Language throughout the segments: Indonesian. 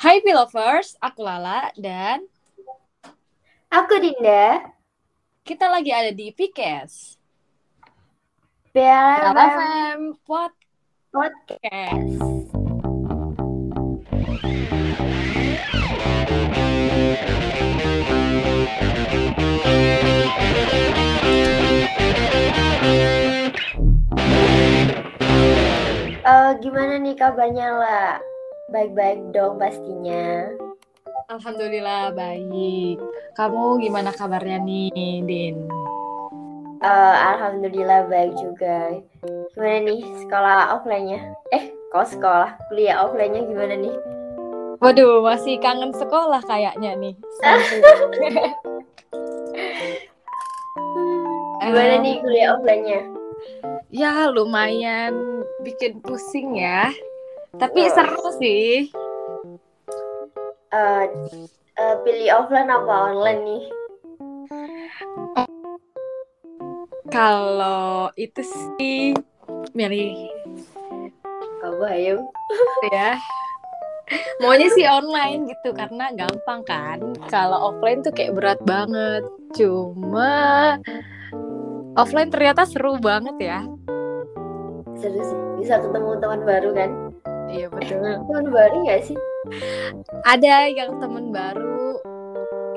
Hai Pilovers, aku Lala dan Aku Dinda. kita lagi ada di Pikes. BLFM LFM Podcast. Podcast. Eh, gimana nih kabarnya lah? Baik-baik dong pastinya. Alhamdulillah baik. Kamu gimana kabarnya nih, Din? Eh, Alhamdulillah baik juga. Gimana nih sekolah offline-nya? Eh, kok sekolah? Kuliah offline-nya gimana nih? Waduh, masih kangen sekolah kayaknya nih. Gimana Em, nih kuliah offline-nya? Ya lumayan bikin pusing ya. Tapi Oh. seru sih. Eh, eh, pilih offline apa online nih? Kalau itu sih milih Apa ayo? ya. Maunya sih online gitu karena gampang kan. Kalau offline tuh kayak berat banget. Cuma offline ternyata seru banget ya. Seru sih. Bisa ketemu teman baru kan? Iya betul. Teman baru nggak sih? Ada yang temen baru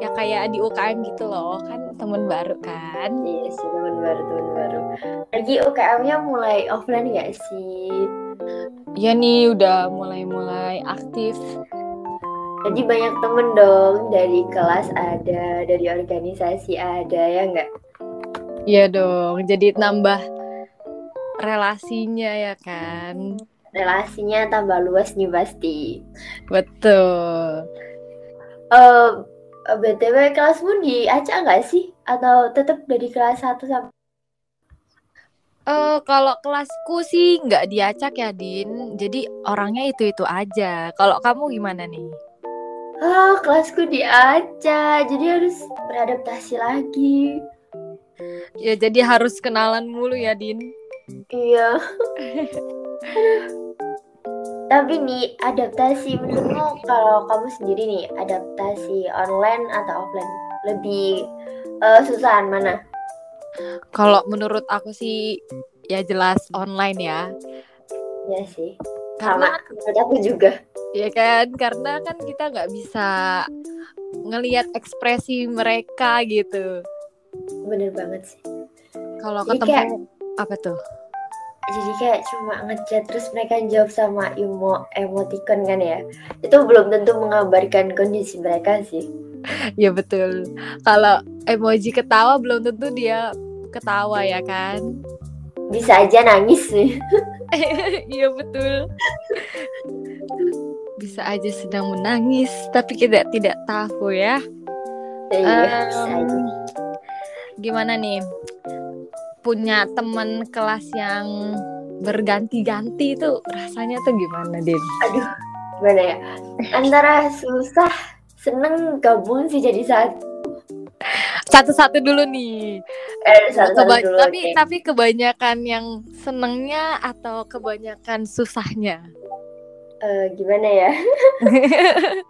ya kayak di UKM gitu loh kan temen baru kan. Iya sih teman baru teman baru. Lagi UKM-nya mulai offline nggak sih? Ya nih udah mulai-mulai aktif. Jadi banyak temen dong dari kelas ada, dari organisasi ada ya nggak? Iya dong. Jadi nambah relasinya ya kan. Relasinya tambah luas nih pasti. Betul. Eh btw kelasmu diacak nggak sih? Atau tetap dari kelas 1 sampai Eh kalau kelasku sih nggak diacak ya Din. Jadi orangnya itu-itu aja. Kalau kamu gimana nih? ah kelasku diacak, jadi harus beradaptasi lagi. Ya jadi harus kenalan mulu ya Din. Iya. Tapi nih adaptasi menurutmu kalau kamu sendiri nih adaptasi online atau offline lebih eh, susahan mana? Kalau menurut aku sih ya jelas online ya. Ya sih. Karena Sama aku juga. ya kan karena kan kita nggak bisa ngelihat ekspresi mereka gitu. Bener banget sih. Kalau ketemu kayak- apa tuh? Jadi kayak cuma ngechat terus mereka jawab sama emo emoticon kan ya. Itu belum tentu mengabarkan kondisi mereka sih. Ya betul. Kalau emoji ketawa belum tentu dia ketawa ya kan. Bisa aja nangis sih. Iya betul. Bisa aja sedang menangis, tapi kita tidak tahu ya. Iya, aja. gimana nih? Punya teman kelas yang berganti-ganti itu rasanya tuh gimana, Din? Aduh, gimana ya? Antara susah, seneng gabung sih jadi satu. Satu-satu dulu nih. Eh, satu-satu Keba- dulu. tapi oke. tapi kebanyakan yang senengnya atau kebanyakan susahnya? Eh, gimana ya?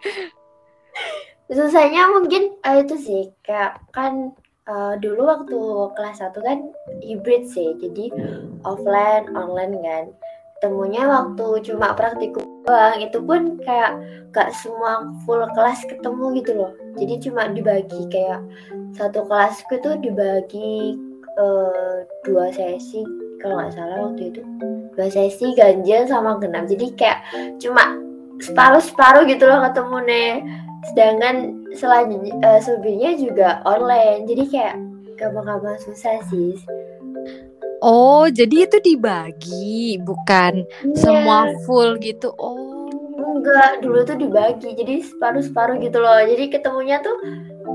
Susahnya mungkin eh, itu sih kayak kan eh, dulu waktu kelas 1 kan hybrid sih. Jadi offline, online kan. Temunya waktu cuma praktikum doang. Itu pun kayak gak semua full kelas ketemu gitu loh. Jadi cuma dibagi kayak satu kelasku tuh dibagi eh, dua sesi kalau nggak salah waktu itu dua sesi ganjil sama genap jadi kayak cuma separuh-separuh gitu loh ketemu nih sedangkan selanjutnya eh, selebihnya juga online. Jadi kayak gampang-gampang susah sih. Oh, jadi itu dibagi, bukan semua Iya, full gitu. Oh. enggak dulu tuh dibagi. Jadi separuh-separuh gitu loh. Jadi ketemunya tuh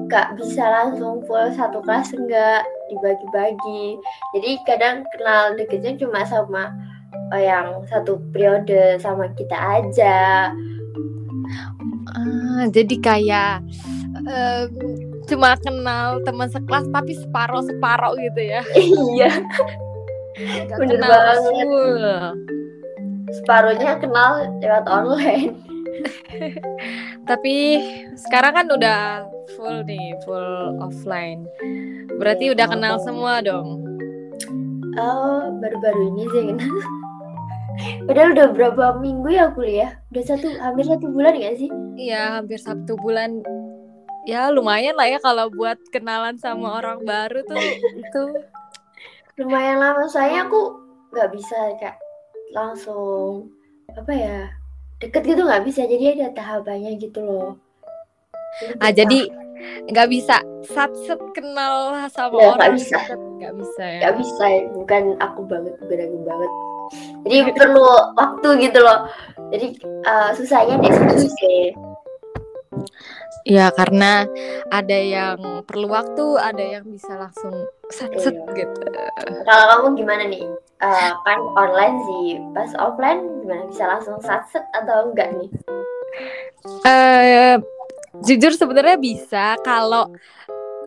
nggak bisa langsung full satu kelas enggak dibagi-bagi. Jadi kadang kenal deketnya cuma sama eh, yang satu periode sama kita aja Ah, jadi kayak em, cuma kenal teman sekelas tapi separoh-separoh gitu ya. iya Bener kenal banget. full. separuhnya kenal lewat online Tapi sekarang kan udah full nih, full offline. Berarti udah kenal semua dong. Oh, baru-baru ini sih kenal. Padahal udah berapa minggu ya kuliah? Udah satu, hampir satu bulan gak sih? Iya, hampir satu bulan. Ya lumayan lah ya kalau buat kenalan sama orang baru tuh itu. Lumayan lama, soalnya aku nggak bisa kayak langsung apa ya deket gitu nggak bisa jadi ada tahapannya gitu loh. Ah jadi nggak bisa sat set kenal sama Ya, nggak orang bisa. deket. nggak bisa ya. nggak bisa bukan aku banget bukan aku banget jadi perlu waktu gitu loh. Jadi eh, susahnya di situ sih. Ya karena ada yang perlu waktu, ada yang bisa langsung set set Iya. gitu. kalau kamu gimana nih? Eh, kan online sih. Pas offline gimana? Bisa langsung satset atau enggak nih? Eh jujur sebenarnya bisa. Kalau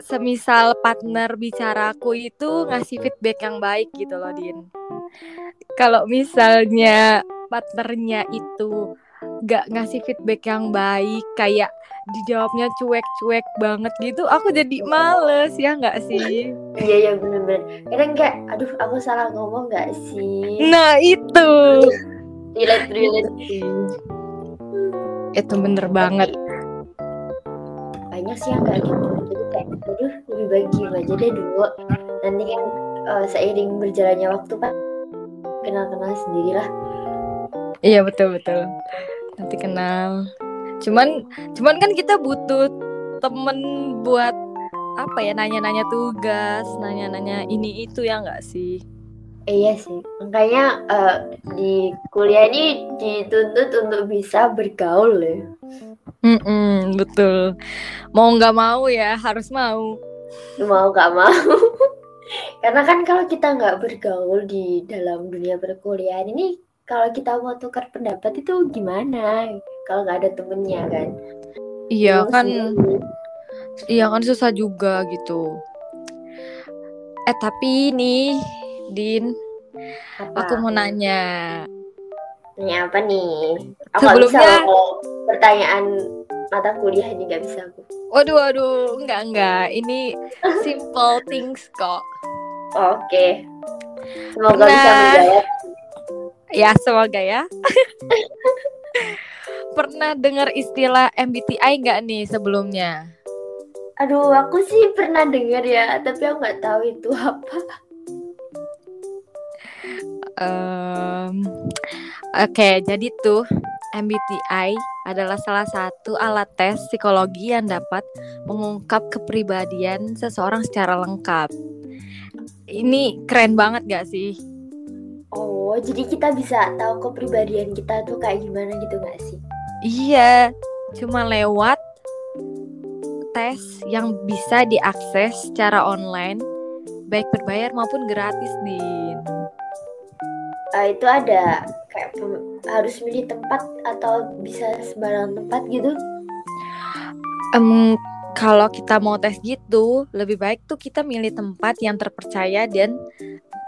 semisal partner bicaraku itu ngasih feedback yang baik gitu loh Din. Kalau misalnya partnernya itu gak ngasih feedback yang baik kayak dijawabnya cuek-cuek banget gitu aku jadi males ya nggak sih? Iya ya bener-bener. Kadang kayak aduh aku salah ngomong nggak sih? Nah itu. Relate relate. Itu bener banget. Banyak sih yang kayak gitu. Jadi kayak aduh lebih baik diem aja deh dulu. Nanti kan eh, seiring berjalannya waktu kan kenal-kenal sendirilah Iya betul betul. Nanti kenal. Cuman cuman kan kita butuh temen buat apa ya nanya-nanya tugas, nanya-nanya ini itu ya nggak sih? Eh, iya sih makanya eh, di kuliah ini dituntut untuk bisa bergaul ya Mm-mm, betul. Mau nggak mau ya harus mau. mau gak mau karena kan kalau kita nggak bergaul di dalam dunia perkuliahan ini kalau kita mau tukar pendapat itu gimana kalau nggak ada temennya kan Iya Bingung kan, sih. iya kan susah juga gitu. Eh tapi nih, Din, apa aku mau nanya. Nanya apa nih aku bisa Sebelumnya- loh pertanyaan mata kuliah ini nggak bisa aku Waduh, waduh, enggak enggak. Ini simple things kok. oke semoga bisa Pernah- menjawab Ya, semoga ya. Pernah dengar istilah MBTI nggak nih sebelumnya? aduh aku sih pernah dengar ya tapi aku nggak tahu itu apa Em, Oke, jadi tuh MBTI adalah salah satu alat tes psikologi yang dapat mengungkap kepribadian seseorang secara lengkap. Ini keren banget gak sih? oh jadi kita bisa tahu kepribadian kita tuh kayak gimana gitu nggak sih Iya, cuma lewat tes yang bisa diakses secara online, baik berbayar maupun gratis, Din. Eh, itu ada kayak harus milih tempat atau bisa sembarang tempat gitu Em, kalau kita mau tes gitu, lebih baik tuh kita milih tempat yang terpercaya dan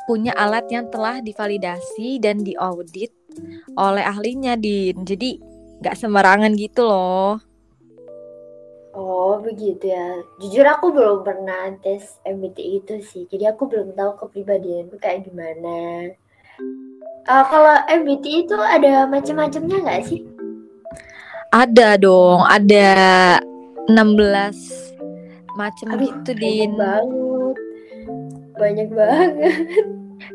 punya alat yang telah divalidasi dan diaudit oleh ahlinya, Din. Jadi nggak sembarangan gitu loh. oh begitu ya jujur aku belum pernah tes MBTI itu sih jadi aku belum tahu kepribadian itu kayak gimana Eh, kalau MBTI itu ada macam-macamnya nggak sih Ada dong, ada 16 macam gitu, Din. banget banyak banget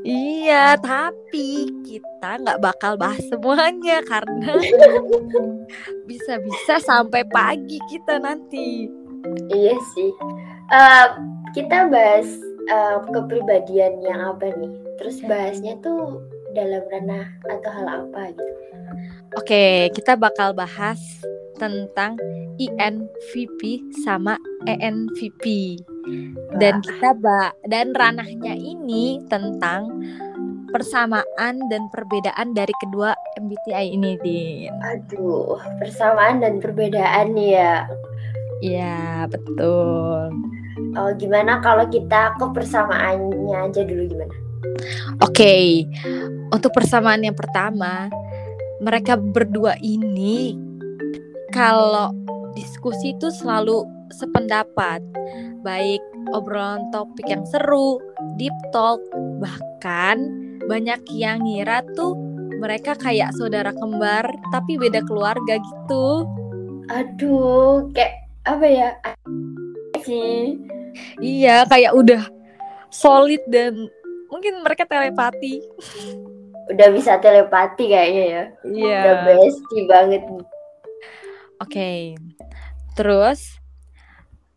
Iya, tapi kita nggak bakal bahas semuanya karena bisa-bisa sampai pagi kita nanti. iya sih Eh, kita bahas eh, kepribadian yang apa nih terus bahasnya tuh dalam ranah atau hal apa gitu Oke, kita bakal bahas tentang INVP sama E ENVP. Dan kita ba dan ranahnya ini tentang persamaan dan perbedaan dari kedua MBTI ini, Din. Aduh, persamaan dan perbedaan ya. Iya, betul. Oh, gimana kalau kita ke persamaannya aja dulu gimana? Oke, untuk persamaan yang pertama, mereka berdua ini kalau diskusi itu selalu sependapat. Baik obrolan topik yang seru, deep talk, bahkan banyak yang ngira tuh mereka kayak saudara kembar tapi beda keluarga gitu. Aduh, kayak apa ya? sih. Iya, kayak udah solid dan mungkin mereka telepati. Udah bisa telepati kayaknya ya. Iya. Udah bestie banget. Oke. Terus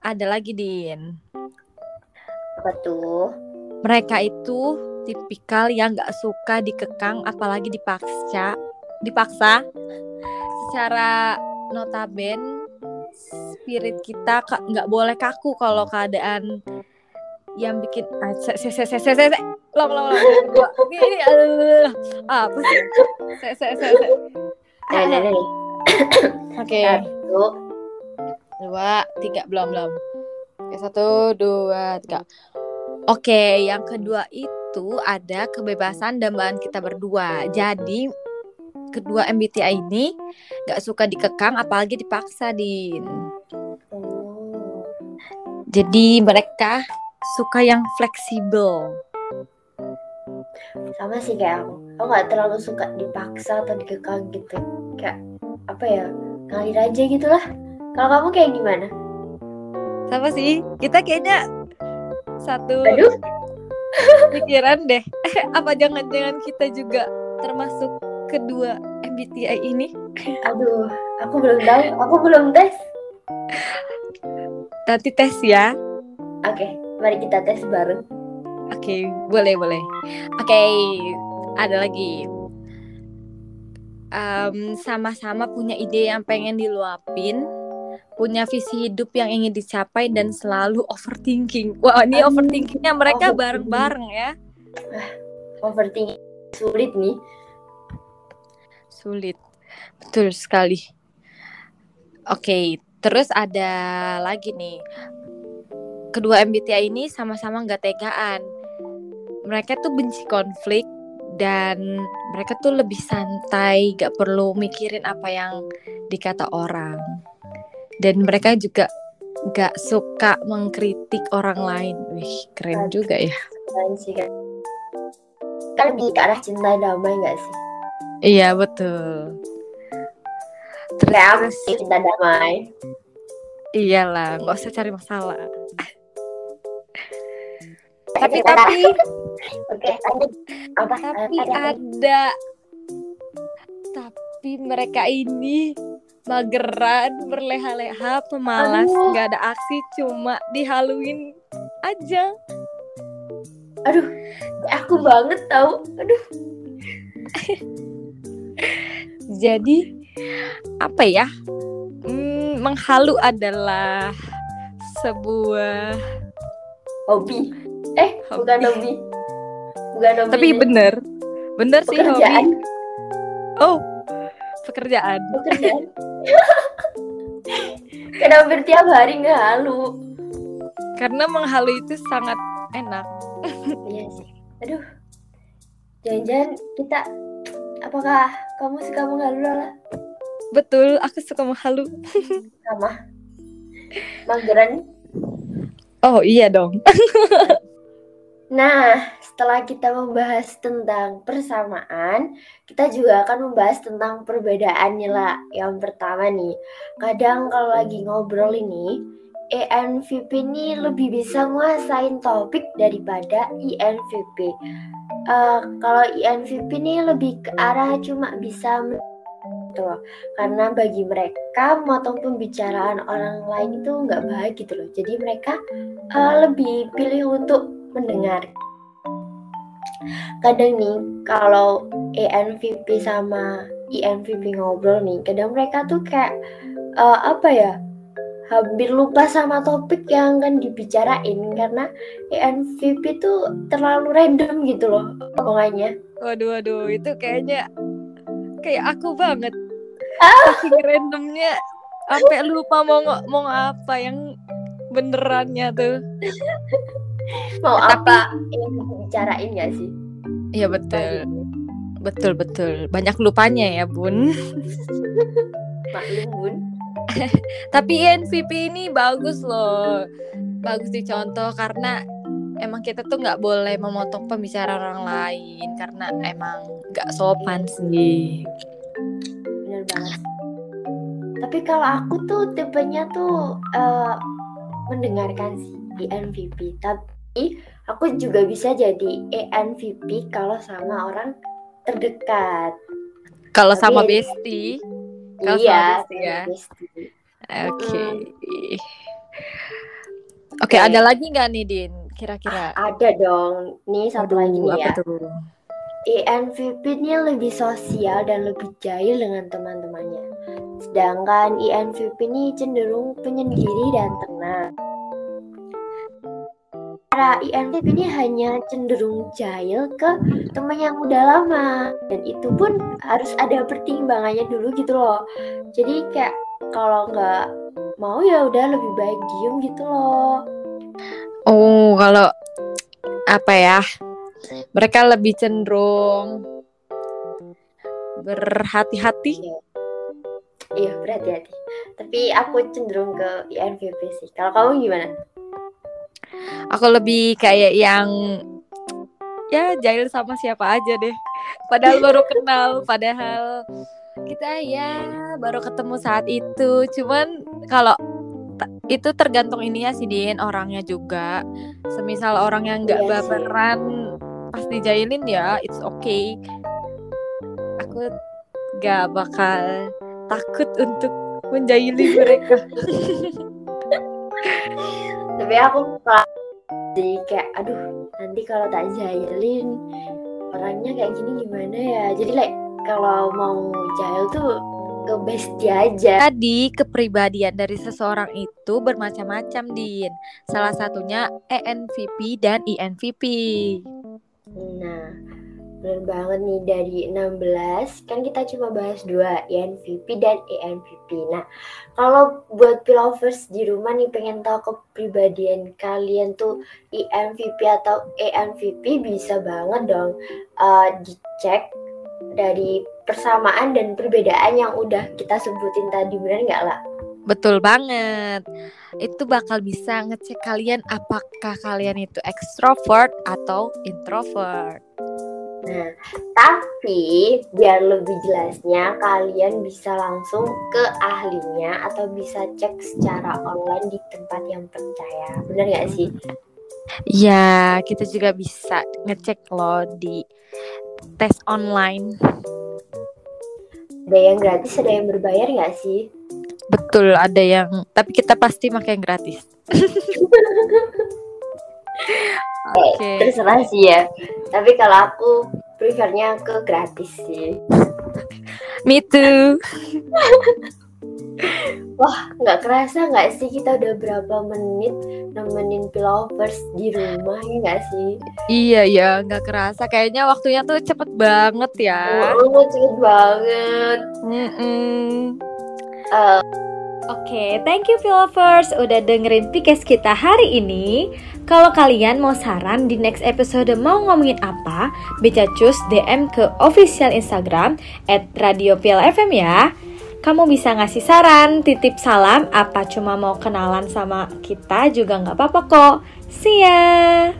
ada lagi Din. Apa tuh? Mereka itu tipikal yang nggak suka dikekang apalagi dipaksa dipaksa secara notaben spirit kita nggak boleh kaku kalau keadaan yang bikin ah, se se se se se se long long long ini ini ah, apa sih? Se se se se. Nah, nah, nah. oke. Satu, dua tiga. Belum belum. Oke satu dua tiga. Oke yang kedua itu ada kebebasan dambaan kita berdua. Jadi kedua MBTI ini nggak suka dikekang apalagi dipaksa din. Oh. jadi mereka suka yang fleksibel. Sama sih kayak aku. Aku nggak terlalu suka dipaksa atau dikekang gitu. Kayak apa ya ngalir aja gitu lah kalau kamu kayak gimana? Sama sih. Kita kayaknya satu aduh. pikiran deh. Apa jangan-jangan kita juga termasuk kedua MBTI ini aduh aku belum tahu aku belum tes nanti tes ya oke mari kita tes bareng Oke, boleh boleh. Oke, ada lagi. Em, sama-sama punya ide yang pengen diluapin, punya visi hidup yang ingin dicapai dan selalu overthinking. Wah, ini Aduh, overthinkingnya mereka bareng-bareng ya. overthinking sulit nih Sulit, betul sekali. Oke, terus ada lagi nih. Kedua MBTI ini sama-sama nggak tegaan. Mereka tuh benci konflik dan mereka tuh lebih santai, gak perlu mikirin apa yang dikata orang. Dan mereka juga gak suka mengkritik orang lain. Wih, keren juga ya. kan lebih ke arah cinta damai nggak sih Iya, betul. Terus, sih cinta damai. Iyalah, nggak usah cari masalah. tapi tapi. oke lanjut. Apa? Tapi ada. Tapi mereka ini mageran berleha-leha pemalas nggak ada aksi cuma dihaluin aja. Aduh aku banget tahu aduh jadi apa ya? Hmm, menghalu adalah sebuah hobi. Eh Hobi. bukan hobi. Bukan hobi tapi bener. Bener sih pekerjaan. Hobi oh pekerjaan. Pekerjaan. Karena hampir tiap hari nggak halu karena menghalu itu sangat enak. Iya sih. Aduh. Jangan-jangan kita apakah kamu suka menghalu Lola? betul aku suka menghalu sama mageran oh iya dong Nah, setelah kita membahas tentang persamaan, kita juga akan membahas tentang perbedaannya lah. Yang pertama nih, kadang kalau lagi ngobrol ini, ENVP ini lebih bisa nguasain topik daripada INVP. Eh, kalau INVP ini lebih ke arah cuma bisa gitu loh. Karena bagi mereka motong pembicaraan orang lain itu nggak baik gitu loh. Jadi mereka eh, lebih pilih untuk mendengar. Kadang nih kalau ENVP sama INVP ngobrol nih, kadang mereka tuh kayak eh, apa ya? Hampir lupa sama topik yang akan dibicarain karena ENVP tuh terlalu random gitu loh omongannya. waduh waduh itu kayaknya kayak aku banget Ah. randomnya sampai lupa mau mau apa yang benerannya tuh Mau Tapi- apa yang dibicarain gak sih? iya betul betul betul banyak lupanya ya bun Maklum bun. Tapi INVP ini bagus loh. Bagus dicontoh karena emang kita tuh nggak boleh memotong pembicaraan orang lain karena emang nggak sopan sih. Bener banget. Tapi kalau aku tuh tipenya tuh uh, mendengarkan sih INVP. Tapi aku juga bisa jadi ENVP kalau sama orang terdekat. Kalau sama bestie kalau iya, ya. Oke. Okay. Oke, okay, ada lagi nggak nih Din? Kira-kira? Ada dong. Nih satu Aduh, lagi nih ya. Tuh? INVP ini lebih sosial dan lebih jahil dengan teman-temannya. Sedangkan INVP ini cenderung penyendiri dan tenang. Para INTP ini hanya cenderung jahil ke teman yang udah lama dan itu pun harus ada pertimbangannya dulu gitu loh. Jadi kayak kalau nggak mau ya udah lebih baik diem gitu loh. Oh, kalau apa ya? Mereka lebih cenderung berhati-hati. Iya, iya berhati-hati. Tapi aku cenderung ke INVP sih. Kalau kamu gimana? Aku lebih kayak yang ya jahil sama siapa aja deh. Padahal baru kenal padahal kita ya baru ketemu saat itu. Cuman kalau itu tergantung ini ya si Din orangnya juga. Semisal orang yang nggak yes. Iya baperan pasti jahilin ya it's okay. Aku gak bakal takut untuk menjahili mereka tapi aku jadi kayak aduh nanti kalau tak jahilin orangnya kayak gini gimana ya? Jadi like kalau mau jahil tuh ke bestie aja. Tadi kepribadian dari seseorang itu bermacam-macam din. Salah satunya ENVP dan INVP nah Benar banget nih dari 16 kan kita cuma bahas dua INVP dan ENVP. Nah, kalau buat pilovers di rumah nih pengen tahu kepribadian kalian tuh INVP atau ENVP bisa banget dong uh, dicek dari persamaan dan perbedaan yang udah kita sebutin tadi benar nggak lah? Betul banget. Itu bakal bisa ngecek kalian apakah kalian itu extrovert atau introvert. Nah, tapi biar lebih jelasnya kalian bisa langsung ke ahlinya atau bisa cek secara online di tempat yang percaya. Benar nggak sih? Ya, kita juga bisa ngecek loh di tes online. Ada yang gratis, ada yang berbayar nggak sih? Betul, ada yang tapi kita pasti pakai yang gratis. Oke. Okay. Terserah sih ya. Tapi kalau aku prefernya ke gratis sih. Me too. Wah, nggak kerasa nggak sih kita udah berapa menit nemenin pilovers di rumah ya nggak sih? Iya ya, nggak kerasa. Kayaknya waktunya tuh cepet banget ya. Oh, cepet banget. Mm -mm. Uh, Oke, okay, thank you Pilovers udah dengerin podcast kita hari ini. Kalau kalian mau saran di next episode mau ngomongin apa, bisa cus DM ke official Instagram at Radio FM ya. Kamu bisa ngasih saran, titip salam, apa cuma mau kenalan sama kita juga nggak apa-apa kok. See ya!